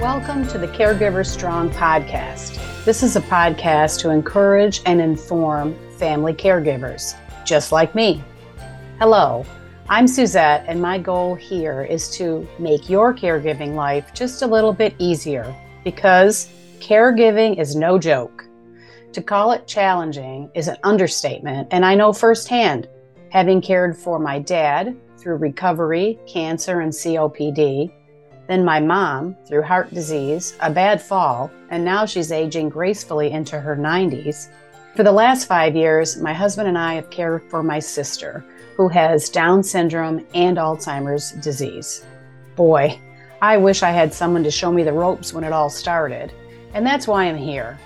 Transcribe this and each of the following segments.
Welcome to the Caregiver Strong podcast. This is a podcast to encourage and inform family caregivers, just like me. Hello, I'm Suzette, and my goal here is to make your caregiving life just a little bit easier because caregiving is no joke. To call it challenging is an understatement, and I know firsthand, having cared for my dad through recovery, cancer, and COPD then my mom, through heart disease, a bad fall, and now she's aging gracefully into her 90s. For the last five years, my husband and I have cared for my sister, who has Down syndrome and Alzheimer's disease. Boy, I wish I had someone to show me the ropes when it all started. And that's why I'm here.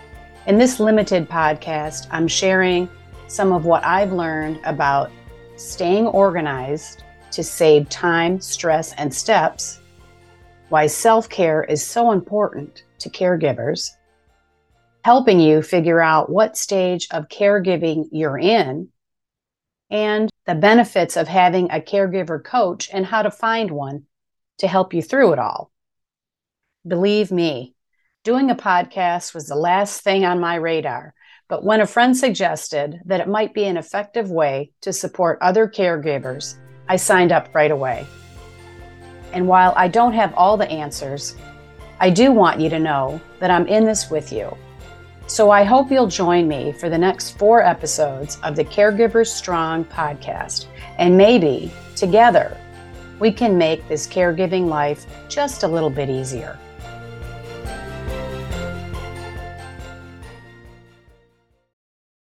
In this limited podcast, I'm sharing some of what I've learned about staying organized to save time, stress, and steps why self care is so important to caregivers, helping you figure out what stage of caregiving you're in, and the benefits of having a caregiver coach and how to find one to help you through it all. Believe me, doing a podcast was the last thing on my radar. But when a friend suggested that it might be an effective way to support other caregivers, I signed up right away. And while I don't have all the answers, I do want you to know that I'm in this with you. So I hope you'll join me for the next four episodes of the Caregivers Strong podcast. And maybe together we can make this caregiving life just a little bit easier.